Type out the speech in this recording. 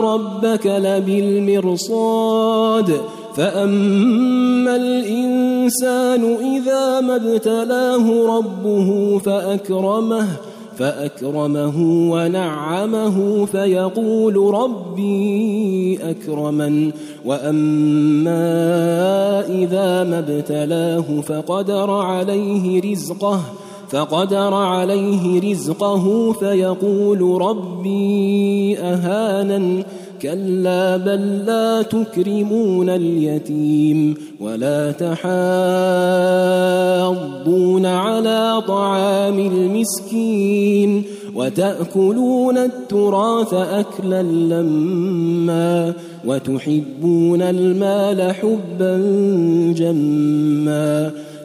ربك لبالمرصاد. فأما الإنسان إذا ما ابتلاه ربه فأكرمه فأكرمه ونعمه فيقول ربي أكرمن. وأما إذا ما ابتلاه فقدر عليه رزقه فقدر عليه رزقه فيقول ربي اهانن كلا بل لا تكرمون اليتيم ولا تحاضون على طعام المسكين وتأكلون التراث اكلا لما وتحبون المال حبا جما